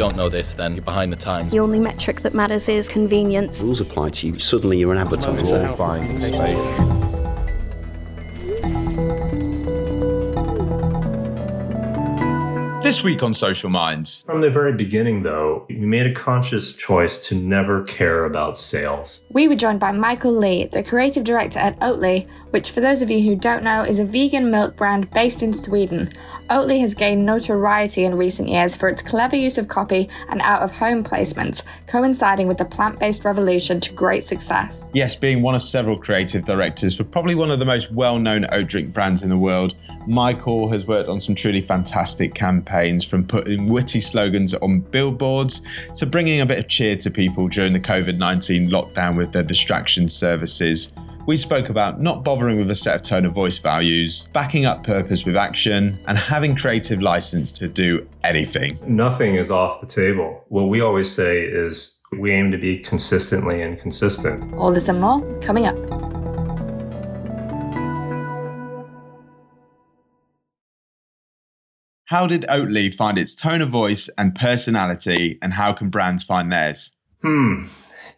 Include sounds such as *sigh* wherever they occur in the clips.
don't know this, then you're behind the times. The only metric that matters is convenience. Rules apply to you. Suddenly you're an advertiser. All find space. This week on Social Minds. From the very beginning, though, we made a conscious choice to never care about sales. We were joined by Michael Lee, the creative director at Oatly, which, for those of you who don't know, is a vegan milk brand based in Sweden. Oatly has gained notoriety in recent years for its clever use of copy and out of home placements, coinciding with the plant based revolution to great success. Yes, being one of several creative directors for probably one of the most well known oat drink brands in the world, Michael has worked on some truly fantastic campaigns from putting witty slogans on billboards to bringing a bit of cheer to people during the COVID 19 lockdown with their distraction services. We spoke about not bothering with a set of tone of voice values, backing up purpose with action, and having creative license to do anything. Nothing is off the table. What we always say is we aim to be consistently inconsistent. All this and more coming up. How did Oatly find its tone of voice and personality, and how can brands find theirs? Hmm.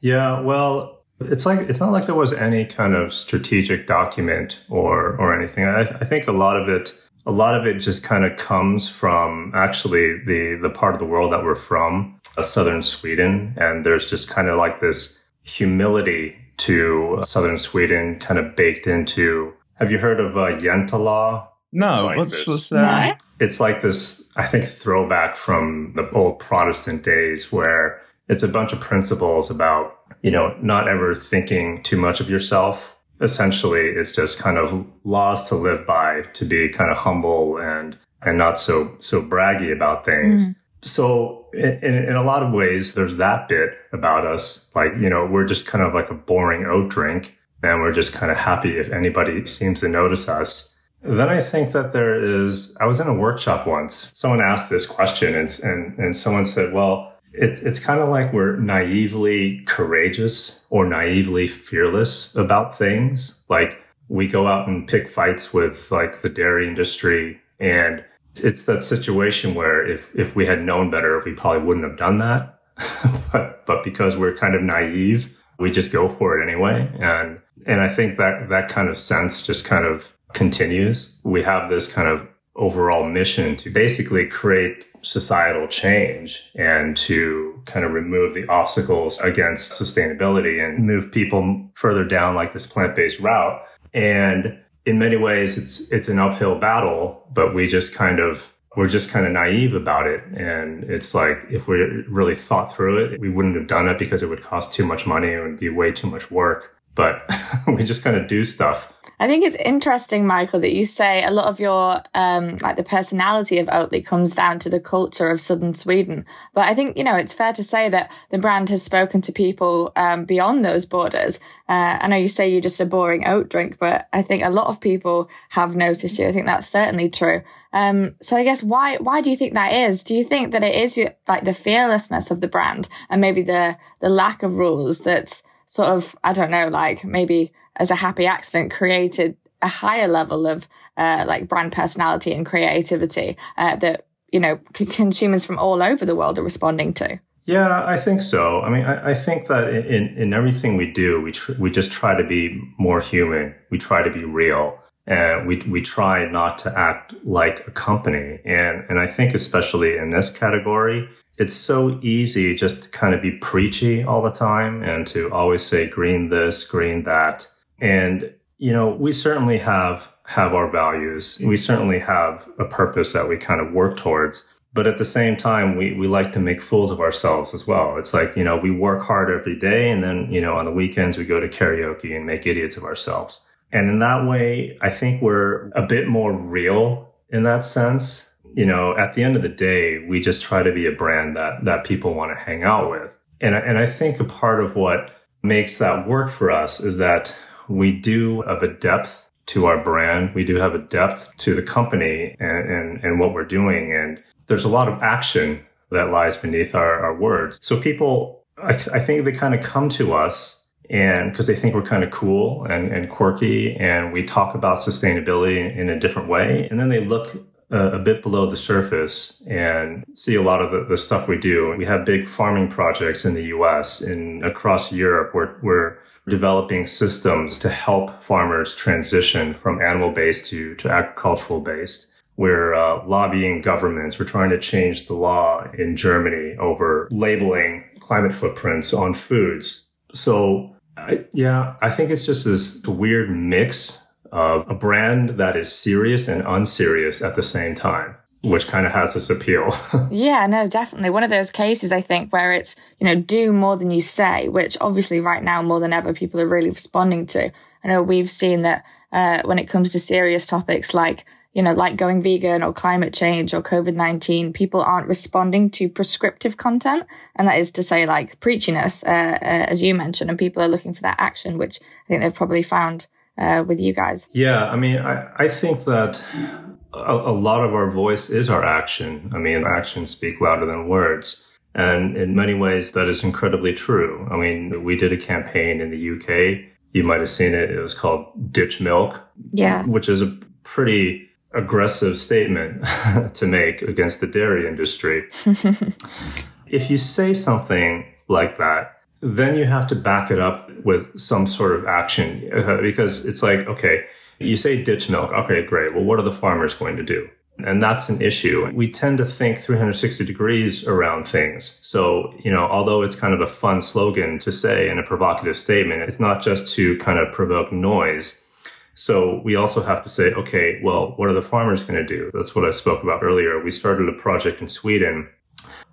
Yeah, well, it's like it's not like there was any kind of strategic document or or anything. I, I think a lot of it a lot of it just kind of comes from actually the the part of the world that we're from, uh, southern Sweden, and there's just kind of like this humility to southern Sweden, kind of baked into. Have you heard of uh, Yentala? No, like what's, this. what's that? It's like this, I think, throwback from the old Protestant days where it's a bunch of principles about, you know, not ever thinking too much of yourself. Essentially, it's just kind of laws to live by, to be kind of humble and and not so so braggy about things. Mm. So in, in a lot of ways, there's that bit about us. Like, you know, we're just kind of like a boring oat drink and we're just kind of happy if anybody seems to notice us. Then I think that there is, I was in a workshop once. Someone asked this question and, and, and someone said, well, it, it's kind of like we're naively courageous or naively fearless about things. Like we go out and pick fights with like the dairy industry and it's that situation where if, if we had known better, we probably wouldn't have done that. *laughs* but, but because we're kind of naive, we just go for it anyway. And, and I think that that kind of sense just kind of continues. We have this kind of overall mission to basically create societal change and to kind of remove the obstacles against sustainability and move people further down like this plant-based route. And in many ways, it's, it's an uphill battle, but we just kind of, we're just kind of naive about it. And it's like, if we really thought through it, we wouldn't have done it because it would cost too much money and would be way too much work. But *laughs* we just kind of do stuff I think it's interesting, Michael, that you say a lot of your um, like the personality of Oatly comes down to the culture of southern Sweden. But I think you know it's fair to say that the brand has spoken to people um, beyond those borders. Uh, I know you say you're just a boring oat drink, but I think a lot of people have noticed you. I think that's certainly true. Um, so I guess why why do you think that is? Do you think that it is like the fearlessness of the brand and maybe the the lack of rules that's sort of I don't know, like maybe as a happy accident created a higher level of uh, like brand personality and creativity uh, that you know c- consumers from all over the world are responding to. Yeah, I think so. I mean, I, I think that in, in everything we do, we tr- we just try to be more human. We try to be real, and we we try not to act like a company. And and I think especially in this category, it's so easy just to kind of be preachy all the time and to always say green this, green that. And, you know, we certainly have, have our values. We certainly have a purpose that we kind of work towards. But at the same time, we, we like to make fools of ourselves as well. It's like, you know, we work hard every day and then, you know, on the weekends we go to karaoke and make idiots of ourselves. And in that way, I think we're a bit more real in that sense. You know, at the end of the day, we just try to be a brand that, that people want to hang out with. And, and I think a part of what makes that work for us is that we do have a depth to our brand. We do have a depth to the company and, and, and what we're doing. And there's a lot of action that lies beneath our, our words. So people, I, I think they kind of come to us and because they think we're kind of cool and, and quirky and we talk about sustainability in, a different way. And then they look a, a bit below the surface and see a lot of the, the, stuff we do. We have big farming projects in the US and across Europe where we're developing systems to help farmers transition from animal based to, to agricultural based. We're uh, lobbying governments. We're trying to change the law in Germany over labeling climate footprints on foods. So, I, yeah, I think it's just this weird mix of a brand that is serious and unserious at the same time which kind of has this appeal. *laughs* yeah, no, definitely. One of those cases, I think, where it's, you know, do more than you say, which obviously right now more than ever people are really responding to. I know we've seen that uh, when it comes to serious topics like you know, like going vegan or climate change or COVID-19, people aren't responding to prescriptive content. And that is to say like preachiness, uh, uh, as you mentioned, and people are looking for that action, which I think they've probably found, uh, with you guys. Yeah. I mean, I, I think that a, a lot of our voice is our action. I mean, actions speak louder than words. And in many ways, that is incredibly true. I mean, we did a campaign in the UK. You might have seen it. It was called Ditch Milk. Yeah. Which is a pretty aggressive statement *laughs* to make against the dairy industry. *laughs* if you say something like that, then you have to back it up with some sort of action uh, because it's like, okay, you say ditch milk. Okay, great. Well, what are the farmers going to do? And that's an issue. We tend to think 360 degrees around things. So, you know, although it's kind of a fun slogan to say in a provocative statement, it's not just to kind of provoke noise so we also have to say, okay, well, what are the farmers going to do? That's what I spoke about earlier. We started a project in Sweden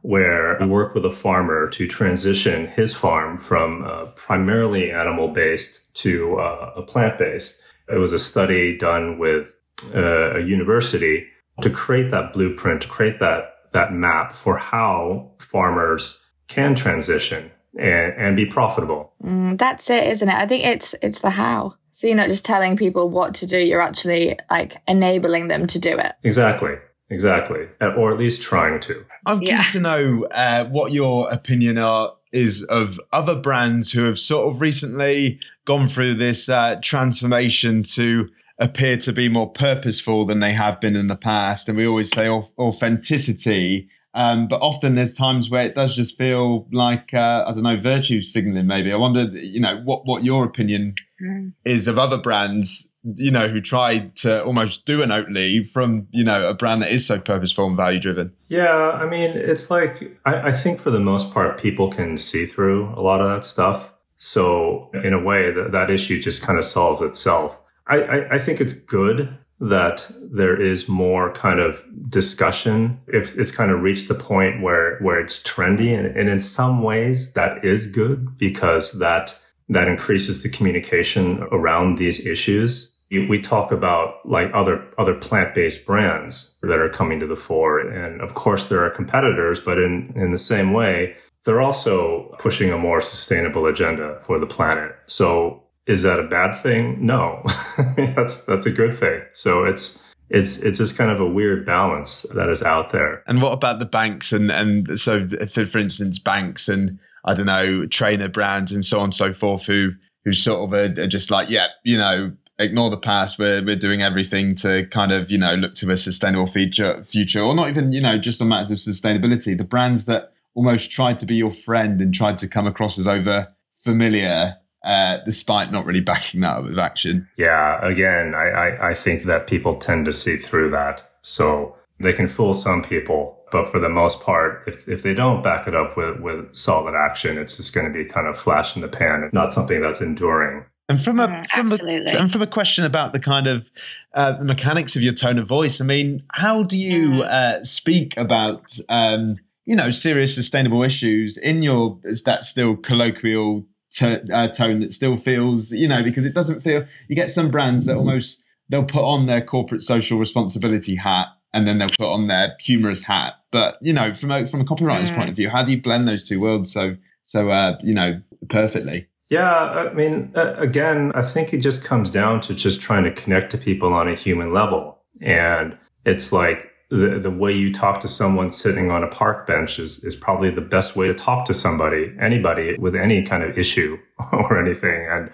where we work with a farmer to transition his farm from uh, primarily animal based to uh, a plant based. It was a study done with uh, a university to create that blueprint, to create that, that map for how farmers can transition and, and be profitable. Mm, that's it, isn't it? I think it's, it's the how. So you're not just telling people what to do, you're actually like enabling them to do it. Exactly. Exactly. Or at least trying to. I'm yeah. keen to know uh, what your opinion are is of other brands who have sort of recently gone through this uh, transformation to appear to be more purposeful than they have been in the past. And we always say authenticity um, but often there's times where it does just feel like uh, I don't know virtue signaling. Maybe I wonder, you know, what what your opinion mm. is of other brands, you know, who tried to almost do an Oatly from you know a brand that is so purposeful and value driven. Yeah, I mean, it's like I, I think for the most part, people can see through a lot of that stuff. So in a way, that that issue just kind of solves itself. I, I, I think it's good that there is more kind of discussion. If it's kind of reached the point where where it's trendy and, and in some ways that is good because that that increases the communication around these issues. We talk about like other other plant-based brands that are coming to the fore and of course there are competitors but in in the same way they're also pushing a more sustainable agenda for the planet. So is that a bad thing? No, *laughs* that's that's a good thing. So it's it's it's just kind of a weird balance that is out there. And what about the banks and and so for for instance banks and I don't know trainer brands and so on and so forth who who sort of are, are just like yeah you know ignore the past we're we're doing everything to kind of you know look to a sustainable future future or not even you know just on matters of sustainability the brands that almost tried to be your friend and tried to come across as over familiar uh, despite not really backing that up with action. Yeah, again, I, I, I think that people tend to see through that. So they can fool some people, but for the most part, if, if they don't back it up with, with solid action, it's just going to be kind of flash in the pan and not something that's enduring. And from a mm, from a, and from a question about the kind of uh, mechanics of your tone of voice, I mean, how do you mm. uh, speak about um, you know serious sustainable issues in your is that still colloquial t- uh, tone that still feels, you know, because it doesn't feel. You get some brands that almost they'll put on their corporate social responsibility hat and then they'll put on their humorous hat. But you know, from a from a copywriter's mm. point of view, how do you blend those two worlds so so uh, you know perfectly? Yeah, I mean, uh, again, I think it just comes down to just trying to connect to people on a human level, and it's like the, the way you talk to someone sitting on a park bench is, is probably the best way to talk to somebody, anybody with any kind of issue *laughs* or anything. And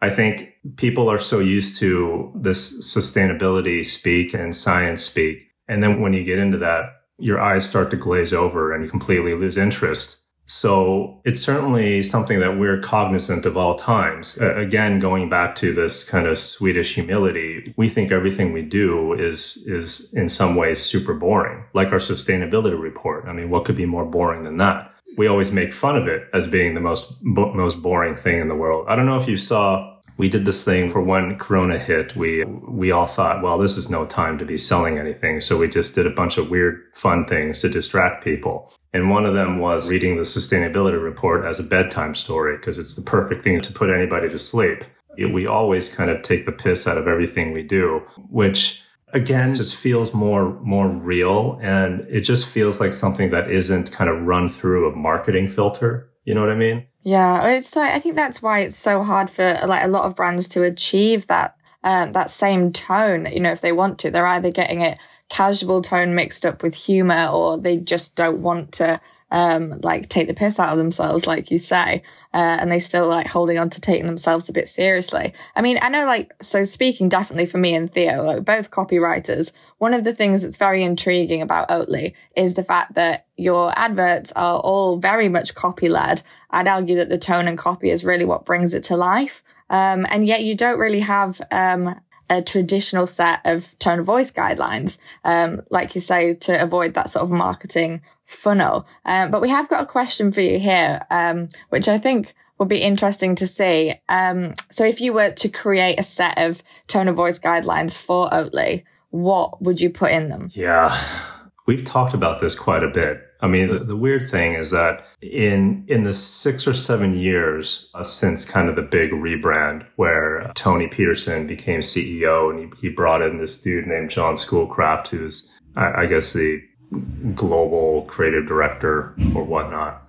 I think people are so used to this sustainability speak and science speak. And then when you get into that, your eyes start to glaze over and you completely lose interest. So it's certainly something that we're cognizant of all times. Again, going back to this kind of Swedish humility, we think everything we do is, is in some ways super boring, like our sustainability report. I mean, what could be more boring than that? We always make fun of it as being the most, most boring thing in the world. I don't know if you saw we did this thing for when Corona hit. We we all thought, well, this is no time to be selling anything, so we just did a bunch of weird, fun things to distract people. And one of them was reading the sustainability report as a bedtime story because it's the perfect thing to put anybody to sleep. We always kind of take the piss out of everything we do, which again just feels more more real and it just feels like something that isn't kind of run through a marketing filter. You know what I mean? Yeah, it's like I think that's why it's so hard for like a lot of brands to achieve that um, that same tone. You know, if they want to, they're either getting it casual tone mixed up with humor, or they just don't want to um, like take the piss out of themselves, like you say, uh, and they still like holding on to taking themselves a bit seriously. I mean, I know like, so speaking definitely for me and Theo, like both copywriters, one of the things that's very intriguing about Oatly is the fact that your adverts are all very much copy led. I'd argue that the tone and copy is really what brings it to life. Um, and yet you don't really have, um, a traditional set of tone of voice guidelines, um, like you say, to avoid that sort of marketing funnel. Um, but we have got a question for you here, um, which I think would be interesting to see. Um, so if you were to create a set of tone of voice guidelines for Oatly, what would you put in them? Yeah, we've talked about this quite a bit. I mean, the, the weird thing is that in in the six or seven years uh, since kind of the big rebrand, where Toni Petersson became CEO and he, he brought in this dude named John Schoolcraft, who's I, I guess the global creative director or whatnot.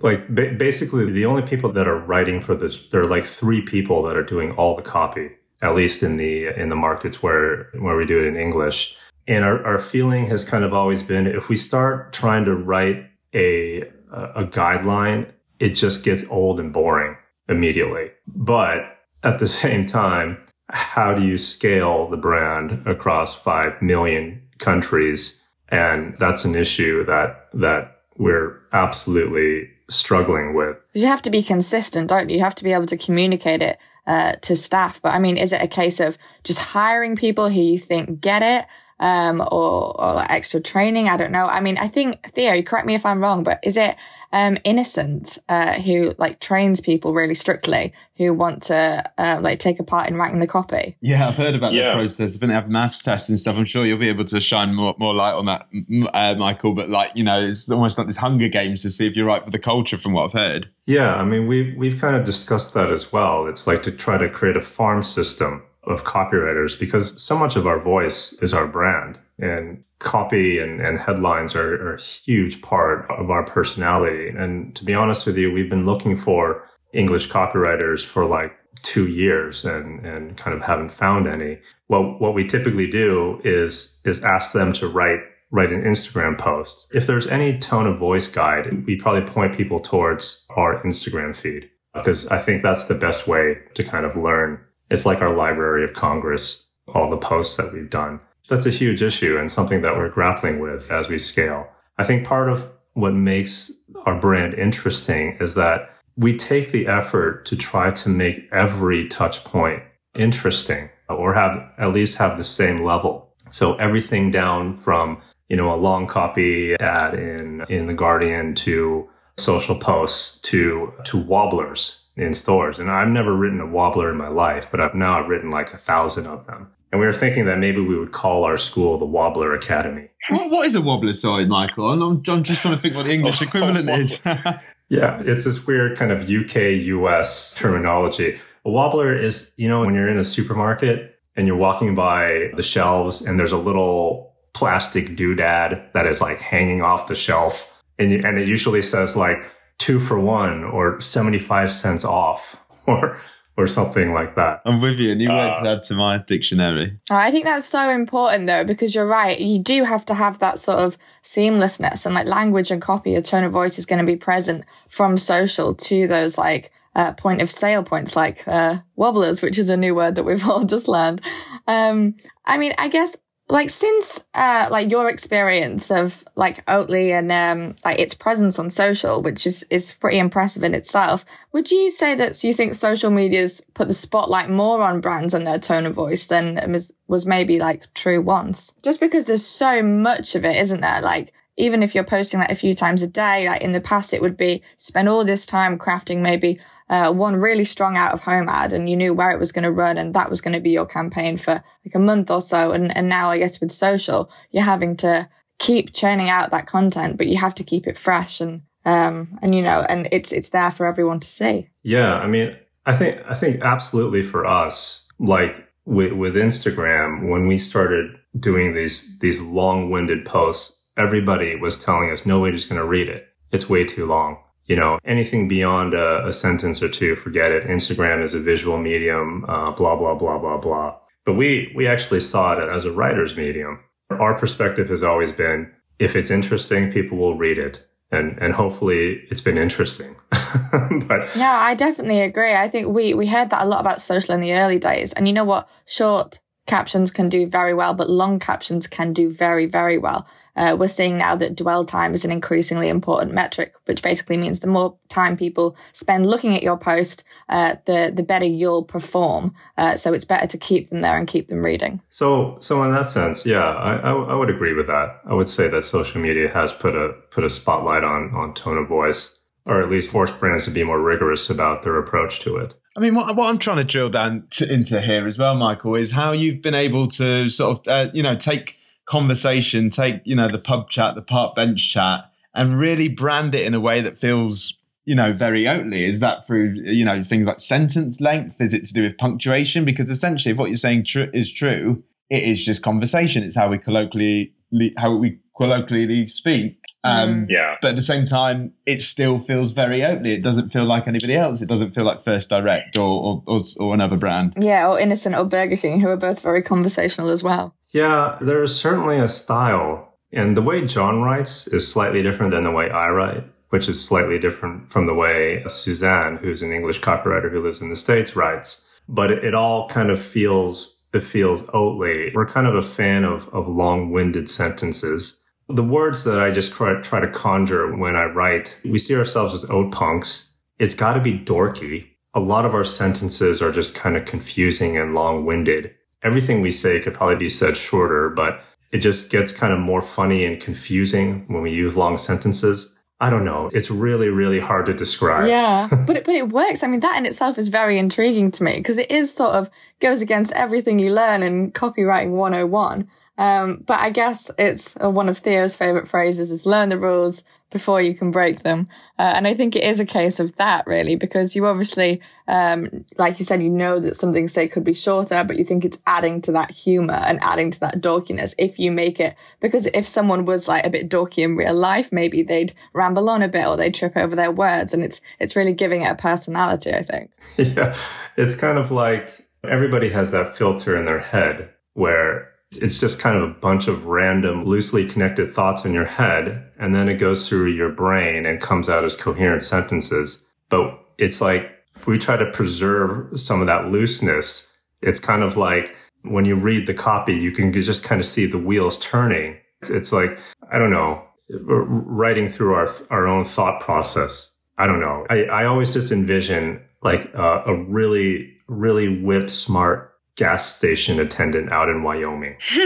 Like ba- basically, the only people that are writing for this, there are like three people that are doing all the copy, at least in the in the markets where where we do it in English. And our, our feeling has kind of always been if we start trying to write a, a guideline, it just gets old and boring immediately. But at the *laughs* same time, how do you scale the brand across 5 million countries? And that's an issue that, that we're absolutely struggling with. You have to be consistent, don't you? You have to be able to communicate it uh, to staff. But I mean, is it a case of just hiring people who you think get it um, or, or like extra training. I don't know. I mean, I think Theo, correct me if I'm wrong, but is it um, Innocent uh, who like trains people really strictly who want to uh, like take a part in writing the copy? Yeah, I've heard about yeah. that process. I think they have maths tests and stuff. I'm sure you'll be able to shine more more light on that, uh, Michael. But like you know, it's almost like this Hunger Games to see if you're right for the culture, from what I've heard. Yeah, I mean, we've we've kind of discussed that as well. It's like to try to create a farm system of copywriters because so much of our voice is our brand and copy and, and headlines are, are, a huge part of our personality. And to be honest with you, we've been looking for English copywriters for like two years and, and kind of haven't found any. Well, what we typically do is, is ask them to write write an Instagram post. If there's any tone of voice guide, we probably point people towards our Instagram feed because I think that's the best way to kind of learn it's like our Library of Congress, all the posts that we've done. That's a huge issue and something that we're grappling with as we scale. I think part of what makes our brand interesting is that we take the effort to try to make every touch point interesting or have at least have the same level. So everything down from, you know, a long copy ad in, in the Guardian to social posts to, to wobblers in stores. And I've never written a wobbler in my life, but I've now written like a thousand of them. And we were thinking that maybe we would call our school the Wobbler Academy. What, what is a wobbler side, Michael? I'm, I'm just trying to think what the *laughs* oh, English equivalent oh, is. *laughs* yeah, it's this weird kind of UK US terminology. A wobbler is, you know, when you're in a supermarket and you're walking by the shelves and there's a little plastic doodad that is like hanging off the shelf. And, you, and it usually says like two for one or 75 cents off *laughs* or or something like that. I'm with you. New words uh, add to my dictionary. I think that's so important though, because you're right. You do have to have that sort of seamlessness and like language and copy, your tone of voice is going to be present from social to those like uh, point of sale points like uh, wobblers, which is a new word that we've *laughs* all just learned. Um, I mean, I guess like since uh like your experience of like Oatly and um like its presence on social, which is is pretty impressive in itself, would you say that you think social media's put the spotlight more on brands and their tone of voice than was, was maybe like true once? Just because there's so much of it, isn't there? Like even if you're posting like a few times a day, like in the past, it would be spend all this time crafting maybe uh, one really strong out of home ad and you knew where it was going to run and that was going to be your campaign for like a month or so. And, and now I guess with social, you're having to keep churning out that content, but you have to keep it fresh and, um, and you know, and it's, it's there for everyone to see. Yeah. I mean, I think, I think absolutely for us, like with, with Instagram, when we started doing these, these long winded posts, everybody was telling us nobody's going to read it. It's way too long. You know, anything beyond a, a sentence or two, forget it. Instagram is a visual medium, uh, blah, blah, blah, blah, blah. But we, we actually saw it as a writer's medium. Our perspective has always been if it's interesting, people will read it. And, and hopefully it's been interesting. *laughs* but yeah, I definitely agree. I think we, we heard that a lot about social in the early days. And you know what? Short captions can do very well, but long captions can do very, very well. Uh, we're seeing now that dwell time is an increasingly important metric, which basically means the more time people spend looking at your post, uh, the the better you'll perform. Uh, so it's better to keep them there and keep them reading. So, so in that sense, yeah, I, I, I would agree with that. I would say that social media has put a put a spotlight on on tone of voice, or at least forced brands to be more rigorous about their approach to it. I mean, what, what I'm trying to drill down to, into here as well, Michael, is how you've been able to sort of, uh, you know, take conversation, take, you know, the pub chat, the park bench chat, and really brand it in a way that feels, you know, very Oatly. Is that through, you know, things like sentence length? Is it to do with punctuation? Because essentially, if what you're saying tr- is true, it is just conversation. It's how we colloquially, how we colloquially speak. Um, mm. yeah. But at the same time, it still feels very Oatly. It doesn't feel like anybody else. It doesn't feel like First Direct or, or, or, or another brand. Yeah, or Innocent or Burger King, who are both very conversational as well. Yeah, there is certainly a style. And the way John writes is slightly different than the way I write, which is slightly different from the way Suzanne, who's an English copywriter who lives in the States, writes. But it, it all kind of feels, it feels Oatly. We're kind of a fan of, of long-winded sentences the words that I just try, try to conjure when I write, we see ourselves as oat punks. It's got to be dorky. A lot of our sentences are just kind of confusing and long winded. Everything we say could probably be said shorter, but it just gets kind of more funny and confusing when we use long sentences. I don't know. It's really, really hard to describe. Yeah, *laughs* but it, but it works. I mean, that in itself is very intriguing to me because it is sort of goes against everything you learn in copywriting 101. Um, but I guess it's uh, one of Theo's favorite phrases is learn the rules before you can break them. Uh, and I think it is a case of that really, because you obviously, um, like you said, you know that something say could be shorter, but you think it's adding to that humor and adding to that dorkiness if you make it, because if someone was like a bit dorky in real life, maybe they'd ramble on a bit or they'd trip over their words and it's, it's really giving it a personality, I think. *laughs* Yeah. It's kind of like everybody has that filter in their head where it's just kind of a bunch of random, loosely connected thoughts in your head. And then it goes through your brain and comes out as coherent sentences. But it's like we try to preserve some of that looseness. It's kind of like when you read the copy, you can just kind of see the wheels turning. It's like, I don't know, writing through our, our own thought process. I don't know. I, I always just envision like uh, a really, really whip smart gas station attendant out in Wyoming. *laughs*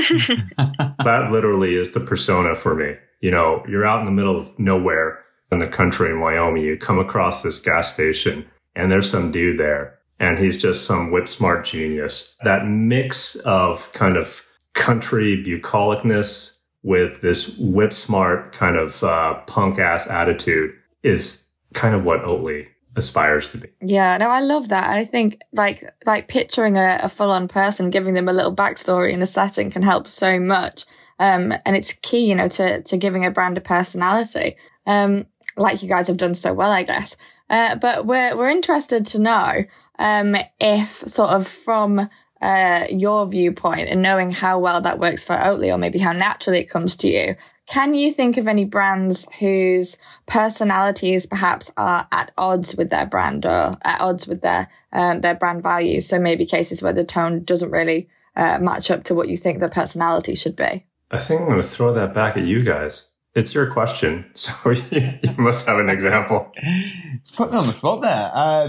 that literally is the persona for me. You know, you're out in the middle of nowhere in the country in Wyoming. You come across this gas station and there's some dude there and he's just some whip smart genius. That mix of kind of country bucolicness with this whip smart kind of uh, punk ass attitude is kind of what Oatly aspires to be. Yeah, no, I love that. I think like like picturing a, a full on person, giving them a little backstory in a setting can help so much. Um, and it's key, you know, to to giving a brand a personality. Um, like you guys have done so well, I guess. Uh, but we're we're interested to know um, if sort of from uh, your viewpoint and knowing how well that works for Oatly, or maybe how naturally it comes to you, can you think of any brands whose personalities perhaps are at odds with their brand or at odds with their um, their brand values? So maybe cases where the tone doesn't really uh, match up to what you think their personality should be? I think I'm going to throw that back at you guys. It's your question, *laughs* so you, must have an example. It's put me on the spot there. Uh,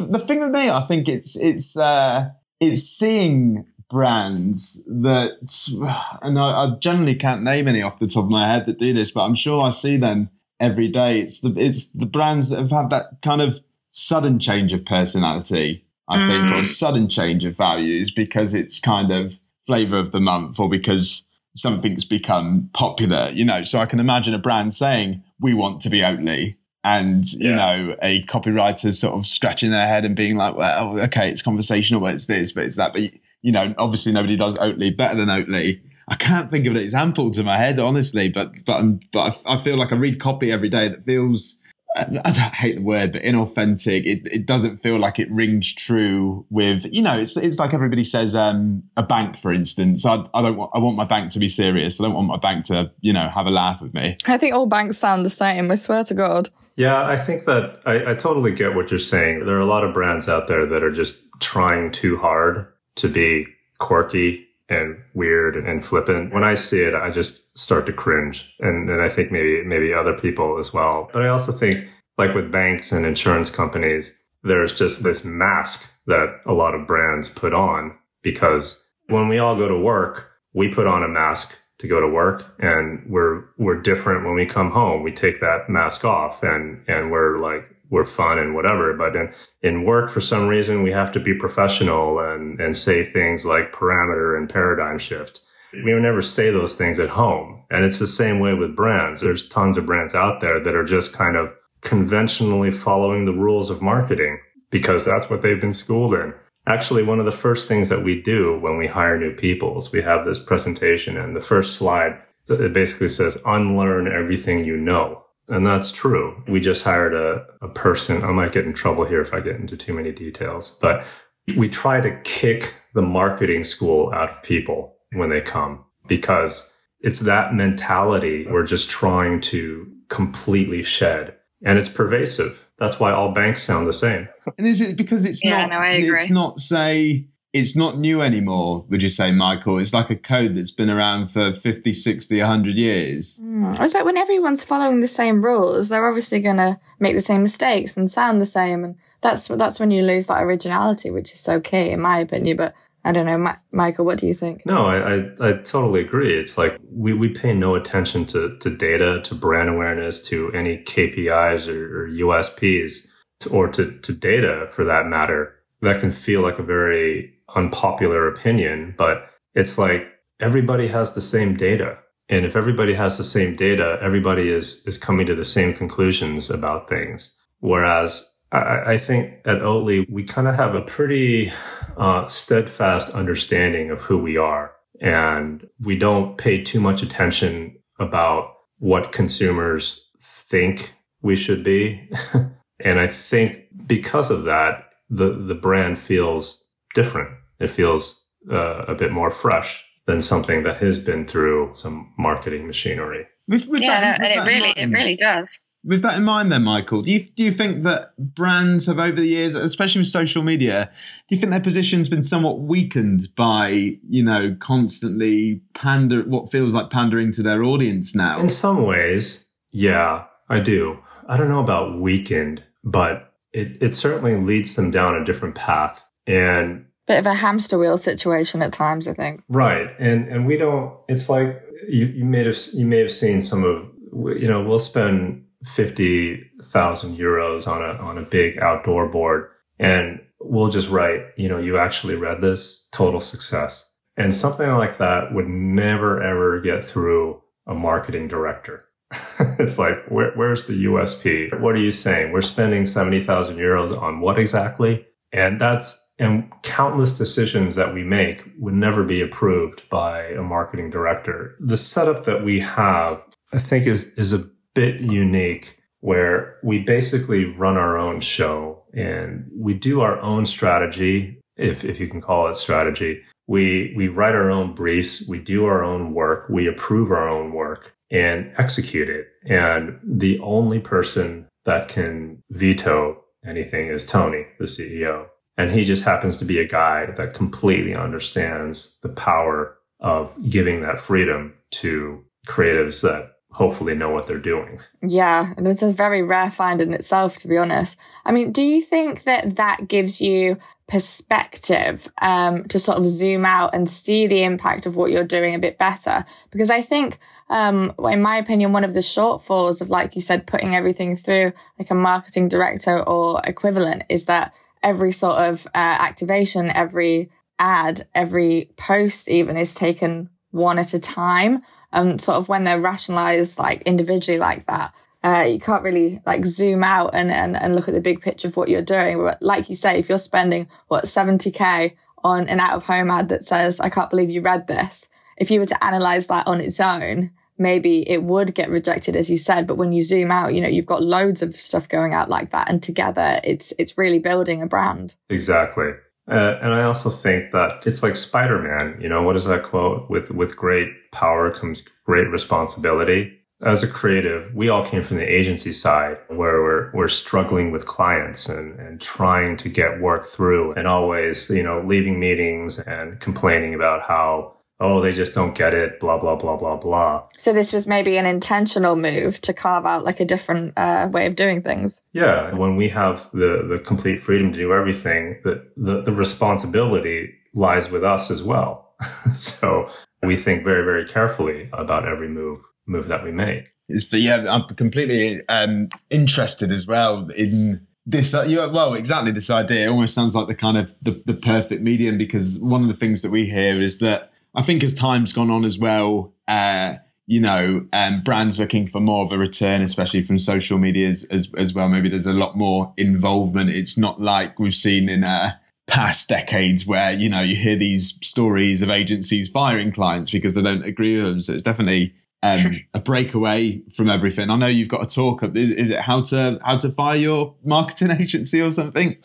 the thing with me, I think it's it's uh, it's seeing brands that, and I, I, generally can't name any off the top of my head that do this, but I'm sure I see them every day. It's the it's the brands that have had that kind of sudden change of personality, I mm. think, or mm. sudden change of values because it's kind of flavor of the month or because something's become popular, you know. So I can imagine a brand saying, we want to be Oatly. And, yeah. you know, a copywriter sort of scratching their head and being like, well, okay, it's conversational, but it's this, but it's that. But, you know, obviously nobody does Oatly better than Oatly. I can't think of an example to my head, honestly, but, but, I'm, but I, I feel like I read copy every day that feels I hate the word, but inauthentic. It, it doesn't feel like it rings true with, you know, it's, it's like everybody says, um, a bank, for instance. I, I don't want, I want my bank to be serious. I don't want my bank to, you know, have a laugh with me. I think all banks sound the same. I swear to God. Yeah, I think that I, I totally get what you're saying. There are a lot of brands out there that are just trying too hard to be quirky and weird and flippant. When I see it, I just start to cringe. And, and I think maybe, maybe other people as well. But I also think like with banks and insurance companies, there's just this mask that a lot of brands put on because when we all go to work, we put on a mask to go to work and we're, we're different when we come home. We take that mask off and, and we're like, we're fun and whatever. But in, in work, for some reason, we have to be professional and, and say things like parameter and paradigm shift. We never say those things at home. And it's the same way with brands. There's tons of brands out there that are just kind of conventionally following the rules of marketing because that's what they've been schooled in. Actually, one of the first things that we do when we hire new people is we have this presentation and the first slide, it basically says unlearn everything you know. And that's true. We just hired a, a person. I might get in trouble here if I get into too many details, but we try to kick the marketing school out of people when they come because it's that mentality we're just trying to completely shed and it's pervasive. That's why all banks sound the same. And is it because it's yeah, not no, it's not say it's not new anymore, would you say, Michael? It's like a code that's been around for 50, 60, 100 years. Mm. It's like when everyone's following the same rules, they're obviously going to make the same mistakes and sound the same. And that's, that's when you lose that originality, which is so key, in my opinion. But I don't know, Ma- Michael, what do you think? No, I, I, I, totally agree. It's like we, we pay no attention to, to data, to brand awareness, to any KPIs or, or USPs, to, or to, to data for that matter. That can feel like a very unpopular opinion, but it's like everybody has the same data. And if everybody has the same data, everybody is, is coming to the same conclusions about things. Whereas I, I think at Oatly, we kind of have a pretty uh, steadfast understanding of who we are. And we don't pay too much attention about what consumers think we should be. *laughs* and I think because of that, the, the brand feels different it feels uh, a bit more fresh than something that has been through some marketing machinery. With, with yeah, that, no, and it really, mind, it really does. With that in mind, then, Michael, do you do you think that brands have over the years, especially with social media, do you think their position's been somewhat weakened by you know constantly pander what feels like pandering to their audience now? In some ways, yeah, I do. I don't know about weakened, but it, it certainly leads them down a different path. And bit of a hamster wheel situation at times, I think. Right. And and we don't it's like you, you may have you may have seen some of you know, we'll spend fifty thousand euros on a on a big outdoor board and we'll just write, you know, you actually read this, total success. And something like that would never ever get through a marketing director. *laughs* it's like, where, where's the USP? What are you saying? We're spending 70,000 euros on what exactly? And that's and countless decisions that we make would never be approved by a marketing director. The setup that we have, I think, is, is a bit unique where we basically run our own show and we do our own strategy, if, if you can call it strategy. We, we write our own briefs, we do our own work, we approve our own work and execute it. And the only person that can veto anything is Toni, the CEO. And he just happens to be a guy that completely understands the power of giving that freedom to creatives that hopefully know what they're doing. Yeah, and it's a very rare find in itself, to be honest. I mean, do you think that that gives you perspective um, to sort of zoom out and see the impact of what you're doing a bit better? Because I think, um, in my opinion, one of the shortfalls of, like you said, putting everything through like a marketing director or equivalent is that every sort of uh, activation, every ad, every post even is taken one at a time and sort of when they're rationalized like individually like that, uh, you can't really like zoom out and, and, and look at the big picture of what you're doing. But like you say, if you're spending what 70k on an out of home ad that says, I can't believe you read this. If you were to analyze that on its own, maybe it would get rejected, as you said. But when you zoom out, you know, you've got loads of stuff going out like that. And together it's, it's really building a brand. Exactly. Uh, and I also think that it's like Spider-Man. You know, what is that quote? With with great power comes great responsibility. As a creative, we all came from the agency side where we're we're struggling with clients and, and trying to get work through and always, you know, leaving meetings and complaining about how oh, they just don't get it, blah, blah, blah, blah, blah. So this was maybe an intentional move to carve out like a different uh, way of doing things. Yeah. When we have the, the complete freedom to do everything, the, the, the responsibility lies with us as well. *laughs* so we think very, very carefully about every move, move that we make. It's, but yeah, I'm completely um, interested as well in this uh, you, well exactly this idea it almost sounds like the kind of the, the perfect medium because one of the things that we hear is that I think as time's gone on as well, uh, you know, um, brands looking for more of a return, especially from social media as, as, as, well. Maybe there's a lot more involvement. It's not like we've seen in uh, past decades where, you know, you hear these stories of agencies firing clients because they don't agree with them. So it's definitely um, a breakaway from everything. I know you've got a talk. Is, is it how to how to fire your marketing *laughs* agency or something?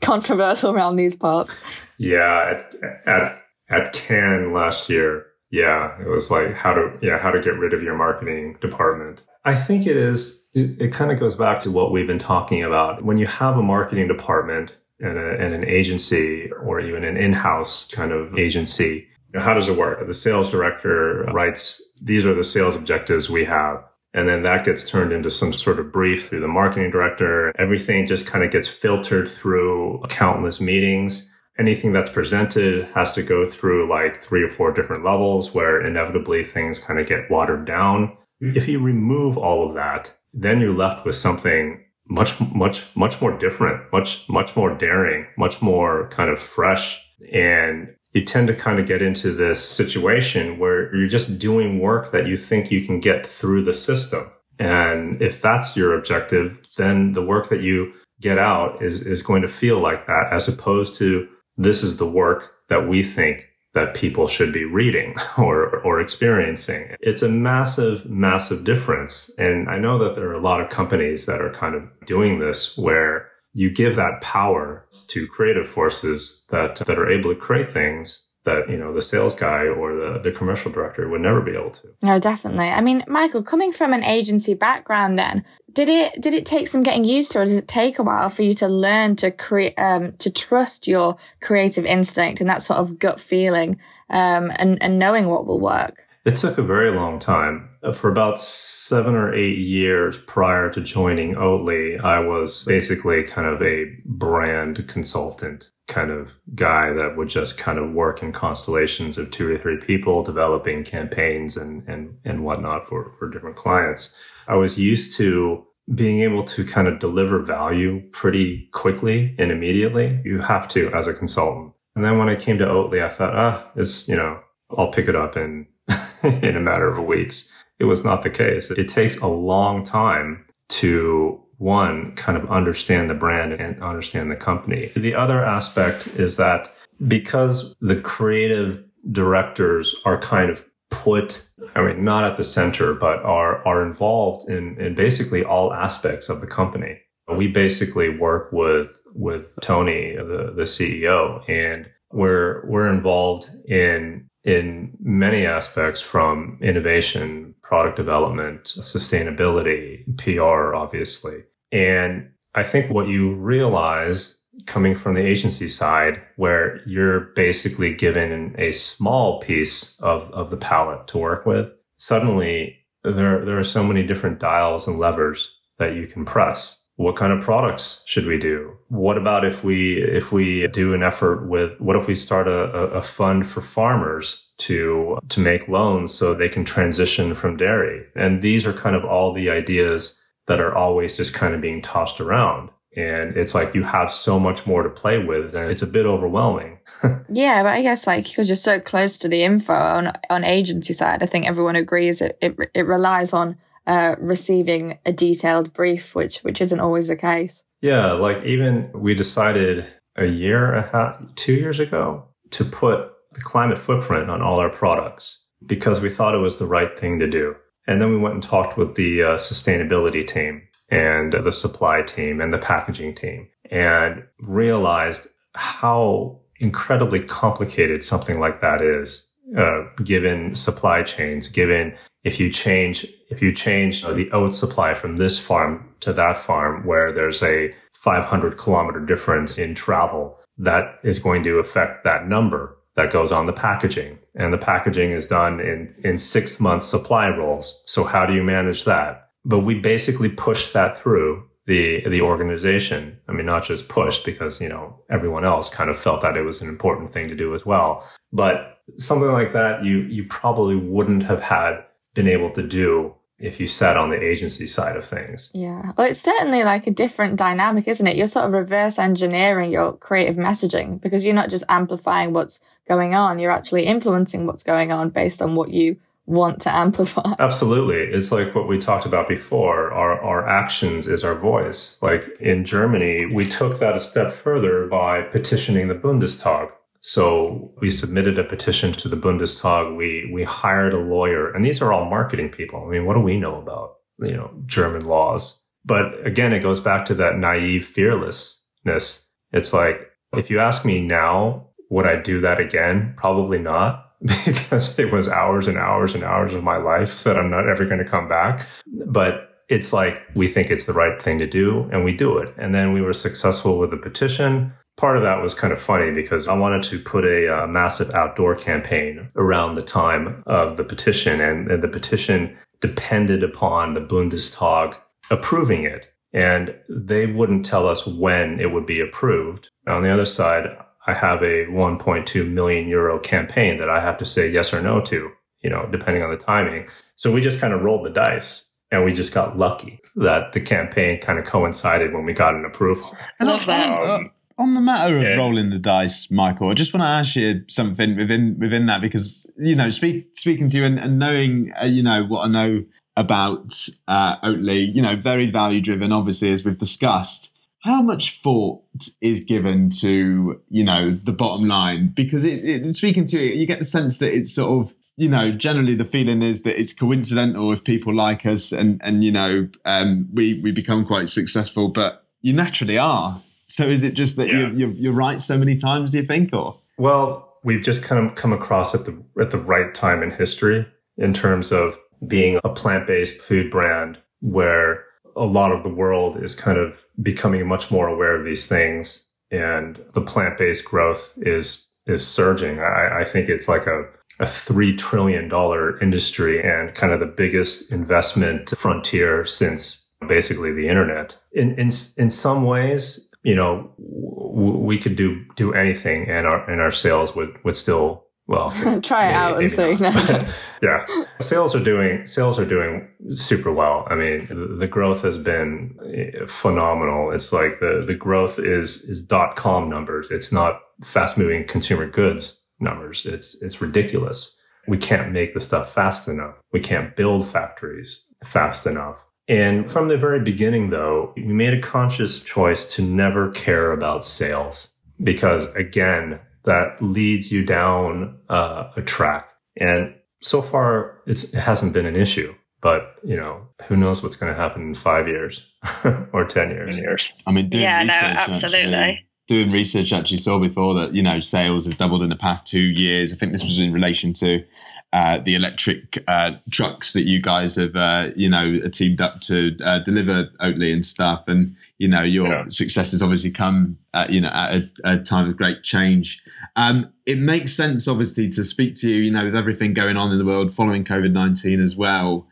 Controversial around these parts. Yeah, at, at at Cannes last year. Yeah, it was like how to yeah how to get rid of your marketing department. I think it is. It, it kind of goes back to what we've been talking about. When you have a marketing department and, a, and an agency, or even an in-house kind of agency, you know, how does it work? The sales director writes, "These are the sales objectives we have." And then that gets turned into some sort of brief through the marketing director. Everything just kind of gets filtered through countless meetings anything that's presented has to go through like three or four different levels where inevitably things kind of get watered down. Mm-hmm. If you remove all of that, then you're left with something much, much, much more different, much, much more daring, much more kind of fresh. And you tend to kind of get into this situation where you're just doing work that you think you can get through the system. And if that's your objective, then the work that you get out is, is going to feel like that as opposed to this is the work that we think that people should be reading *laughs* or, or experiencing. It's a massive, massive difference. And I know that there are a lot of companies that are kind of doing this where you give that power to creative forces that, that are able to create things that you know the sales guy or the, the commercial director would never be able to. No definitely. I mean michael coming from an agency background then did it did it take some getting used to or does it take a while for you to learn to create um, to trust your creative instinct and that sort of gut feeling um, and, and knowing what will work? It took a very long time for about seven or eight years prior to joining Oatly, I was basically kind of a brand consultant kind of guy that would just kind of work in constellations of two or three people developing campaigns and, and, and whatnot for, for different clients. I was used to being able to kind of deliver value pretty quickly and immediately. You have to as a consultant. And then when I came to Oatly, I thought, ah, it's, you know, I'll pick it up in, *laughs* in a matter of weeks. It was not the case. It takes a long time to one, kind of understand the brand and understand the company. The other aspect is that because the creative directors are kind of put, I mean, not at the center, but are, are involved in, in basically all aspects of the company. We basically work with, with Toni, the, the CEO, and we're, we're involved in, in many aspects from innovation, product development, sustainability, PR, obviously. And I think what you realize coming from the agency side where you're basically given a small piece of, of the palette to work with, suddenly there, there are so many different dials and levers that you can press. What kind of products should we do? What about if we if we do an effort with what if we start a, a fund for farmers to to make loans so they can transition from dairy? And these are kind of all the ideas that are always just kind of being tossed around. And it's like you have so much more to play with and it's a bit overwhelming. *laughs* yeah, but I guess like because you're so close to the info on on agency side, I think everyone agrees it it, it relies on uh, receiving a detailed brief, which which isn't always the case. Yeah, like even we decided a year, a half, two years ago to put the climate footprint on all our products because we thought it was the right thing to do. And then we went and talked with the uh, sustainability team and the supply team and the packaging team and realized how incredibly complicated something like that is, uh, given supply chains, given if you change, if you change uh, the oat supply from this farm to that farm where there's a 500 kilometer difference in travel, that is going to affect that number that goes on the packaging. And the packaging is done in, in six month supply rolls. So how do you manage that? But we basically pushed that through the, the organization. I mean, not just pushed because, you know, everyone else kind of felt that it was an important thing to do as well. But something like that, you, you probably wouldn't have had been able to do if you sat on the agency side of things. Yeah. Well, it's certainly like a different dynamic, isn't it? You're sort of reverse engineering your creative messaging because you're not just amplifying what's going on. You're actually influencing what's going on based on what you want to *laughs* amplify. Absolutely. It's like what we talked about before. Our, our actions is our voice. Like in Germany, we took that a step further by petitioning the Bundestag so we submitted a petition to the Bundestag. We we hired a lawyer, and these are all marketing people. I mean, what do we know about you know German laws? But again, it goes back to that naive fearlessness. It's like if you ask me now, would I do that again? Probably not. *laughs* Because it was hours and hours and hours of my life *laughs* that I'm not ever going to come back. But it's like we think it's the right thing to do and we do it. And then we were successful with the petition part of that was kind of funny because I wanted to put a, a massive outdoor campaign around the time of the petition, and, and the petition depended upon the Bundestag approving it. And they wouldn't tell us when it would be approved. On the other side, I have a 1.2 million euro campaign that I have to say yes or no to, you know, depending on the timing. So we just kind of rolled the dice and we just got lucky that the campaign kind of coincided when we got an approval. I love that. Um, on the matter of yeah. rolling the dice, Michael, I just want to ask you something within within that because you know, speak, speaking to you and, and knowing uh, you know what I know about uh, Oatly, you know, very value driven, obviously, as we've discussed. How much thought is given to you know the bottom line? Because it, it, speaking to you, you get the sense that it's sort of you know generally the feeling is that it's coincidental if people like us and and you know um, we we become quite successful, but you naturally are so is it just that yeah. you're, you're right so many times? Do you think, or well, we've just kind of come across at the at the right time in history in terms of being a plant based food brand where a lot of the world is kind of becoming much more aware of these things, and the plant based growth is is surging. I, I think it's like a a three trillion dollar industry and kind of the biggest investment frontier since basically the internet. In in in some ways, you know, w- we could do do anything, and our and our sales would would still well *laughs* try it out and see. *laughs* yeah, sales are doing sales are doing super well. I mean, the, the, growth has been eh, phenomenal. It's like the the growth is is dot com numbers. It's not fast moving consumer goods numbers. It's it's ridiculous. We can't make the stuff fast enough. We can't build factories fast enough. And from the very beginning, though, we made a conscious choice to never care about sales because, again, that leads you down uh, a track. And so far, it hasn't been an issue. But you know, who knows what's going to happen in five years *laughs* or ten years? Ten years. I mean, yeah, no, absolutely. Doing research, actually saw before that you know sales have doubled in the past two years. I think this was in relation to uh, the electric uh, trucks that you guys have, uh, you know, teamed up to uh, deliver Oatly and stuff. And you know, your yeah. success has obviously come, at, you know, at a, a, time of great change. Um, it makes sense, obviously, to speak to you. You know, with everything going on in the world following COVID nineteen as well.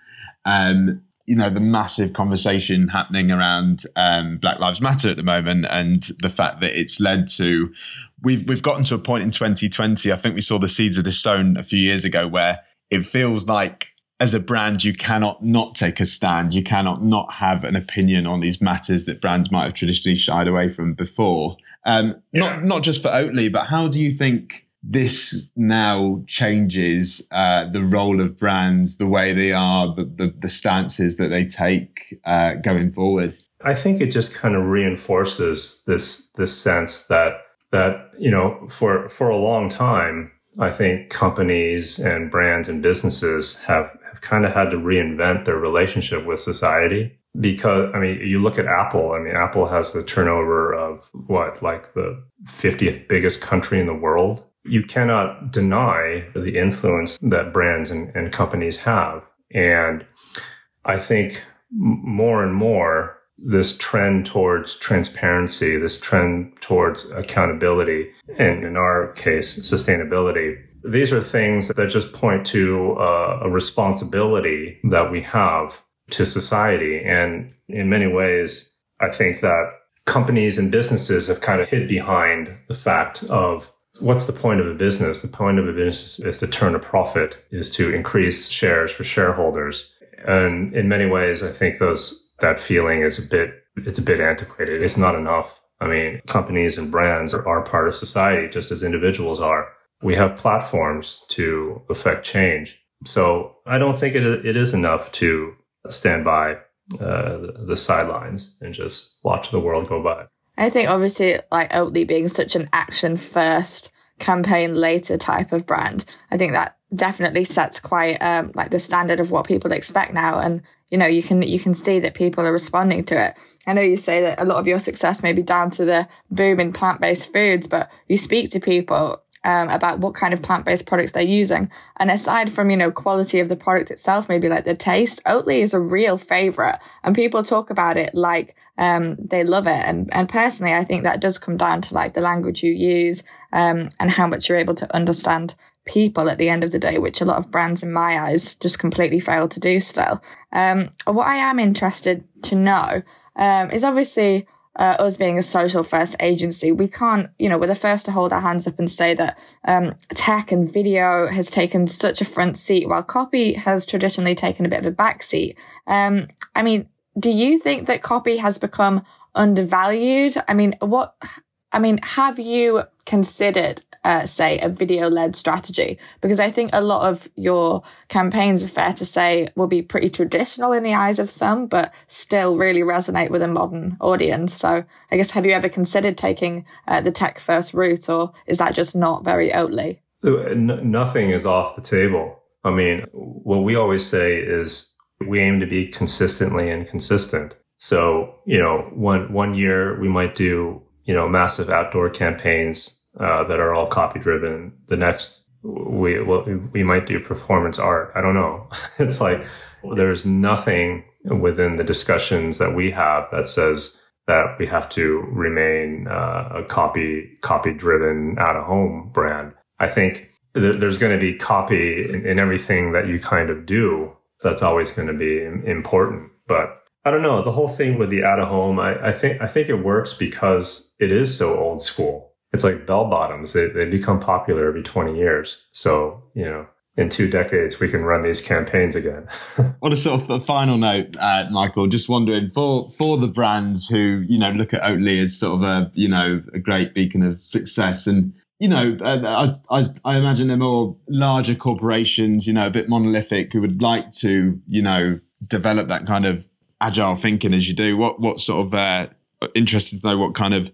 Um, you know the massive conversation happening around um, Black Lives Matter at the moment, and the fact that it's led to we've we've gotten to a point in 2020. I think we saw the seeds of this sown a few years ago, where it feels like as a brand you cannot not take a stand. You cannot not have an opinion on these matters that brands might have traditionally shied away from before. Um, yeah. Not not just for Oatly, but how do you think? This now changes uh, the role of brands, the way they are, the, the, the stances that they take uh, going forward? I think it just kind of reinforces this this sense that that you know for for a long time, I think companies and brands and businesses have have kind of had to reinvent their relationship with society because I mean, you look at Apple. I mean, Apple has the turnover of what, like the 50th biggest country in the world you cannot deny the influence that brands and, and companies have. And I think more and more, this trend towards transparency, this trend towards accountability, and in our case, sustainability, these are things that just point to uh, a responsibility that we have to society. And in many ways, I think that companies and businesses have kind of hid behind the fact of What's the point of a business? The point of a business is to turn a profit, is to increase shares for shareholders. And in many ways, I think those that feeling is a bit it's a bit antiquated. It's not enough. I mean, companies and brands are, are part of society just as individuals are. We have platforms to affect change. So I don't think it, it is enough to stand by uh, the, the sidelines and just watch the world go by. I think obviously like Oatly being such an action first campaign later type of brand, I think that definitely sets quite um, like the standard of what people expect now. And you know, you can you can see that people are responding to it. I know you say that a lot of your success may be down to the boom in plant based foods, but you speak to people um, about what kind of plant-based products they're using. And aside from, you know, quality of the product itself, maybe like the taste, Oatly is a real favorite and people talk about it like, um, they love it. And, and personally, I think that does come down to like the language you use, um, and how much you're able to understand people at the end of the day, which a lot of brands in my eyes just completely fail to do still. Um, what I am interested to know, um, is obviously, uh, us being a social first agency, we can't, you know, we're the first to hold our hands up and say that um, tech and video has taken such a front seat while copy has traditionally taken a bit of a back seat. Um, I mean, do you think that copy has become undervalued? I mean, what, I mean, have you considered uh, say, a video led strategy? Because I think a lot of your campaigns are fair to say will be pretty traditional in the eyes of some, but still really resonate with a modern audience. So I guess, have you ever considered taking uh, the tech first route or is that just not very Oatly? nothing is off the table. I mean, what we always say is we aim to be consistently inconsistent. So, you know, one, one year we might do, you know, massive outdoor campaigns uh, that are all copy driven. The next, we well, we might do performance art. I don't know. *laughs* it's like there's nothing within the discussions that we have that says that we have to remain uh, a copy copy driven out of home brand. I think th- there's going to be copy in, in, everything that you kind of do. That's always going to be important, but. I don't know. The whole thing with the out of home, I, I think I think it works because it is so old school it's like bell bottoms. They, they become popular every 20 years. So, you know, in two decades, we can run these campaigns again. *laughs* On a sort of a final note, uh, Michael, just wondering for for the brands who you know look at Oatly as sort of a you know a great beacon of success, and you know uh, I, I, I imagine they're more larger corporations, you know, a bit monolithic, who would like to you know develop that kind of agile thinking as you do. What what sort of uh, interested to know what kind of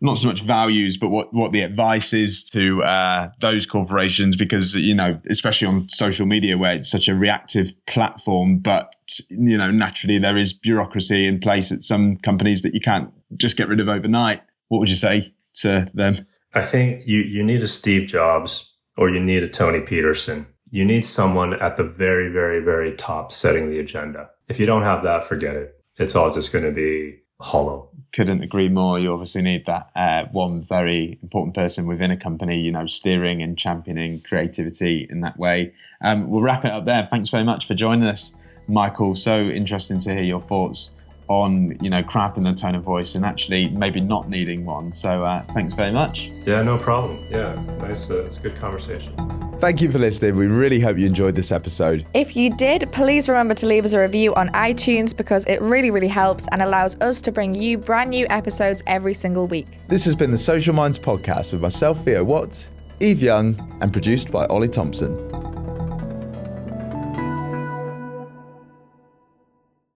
not so much values, but what, what the advice is to uh, those corporations, because, you know, especially on social media where it's such a reactive platform, but, you know, naturally there is bureaucracy in place at some companies that you can't just get rid of overnight. What would you say? to them? I think you, you need a Steve Jobs or you need a Toni Petersson. You need someone at the very, very, very top setting the agenda. If you don't have that, forget it. It's all just going to be hollow. Couldn't agree more. You obviously need that uh, one very important person within a company, you know, steering and championing creativity in that way. Um, we'll wrap it up there. Thanks very much for joining us, Michael. So interesting to hear your thoughts on you know crafting a tone of voice and actually maybe not needing one. So uh, thanks very much. Yeah, no problem. Yeah, nice. Uh, it's a good conversation. Thank you for listening. We really hope you enjoyed this episode. If you did, please remember to leave us a review on iTunes because it really, really helps and allows us to bring you brand new episodes every single week. This has been the Social Minds podcast with myself, Theo Watts, Eve Young, and produced by Ollie Thompson.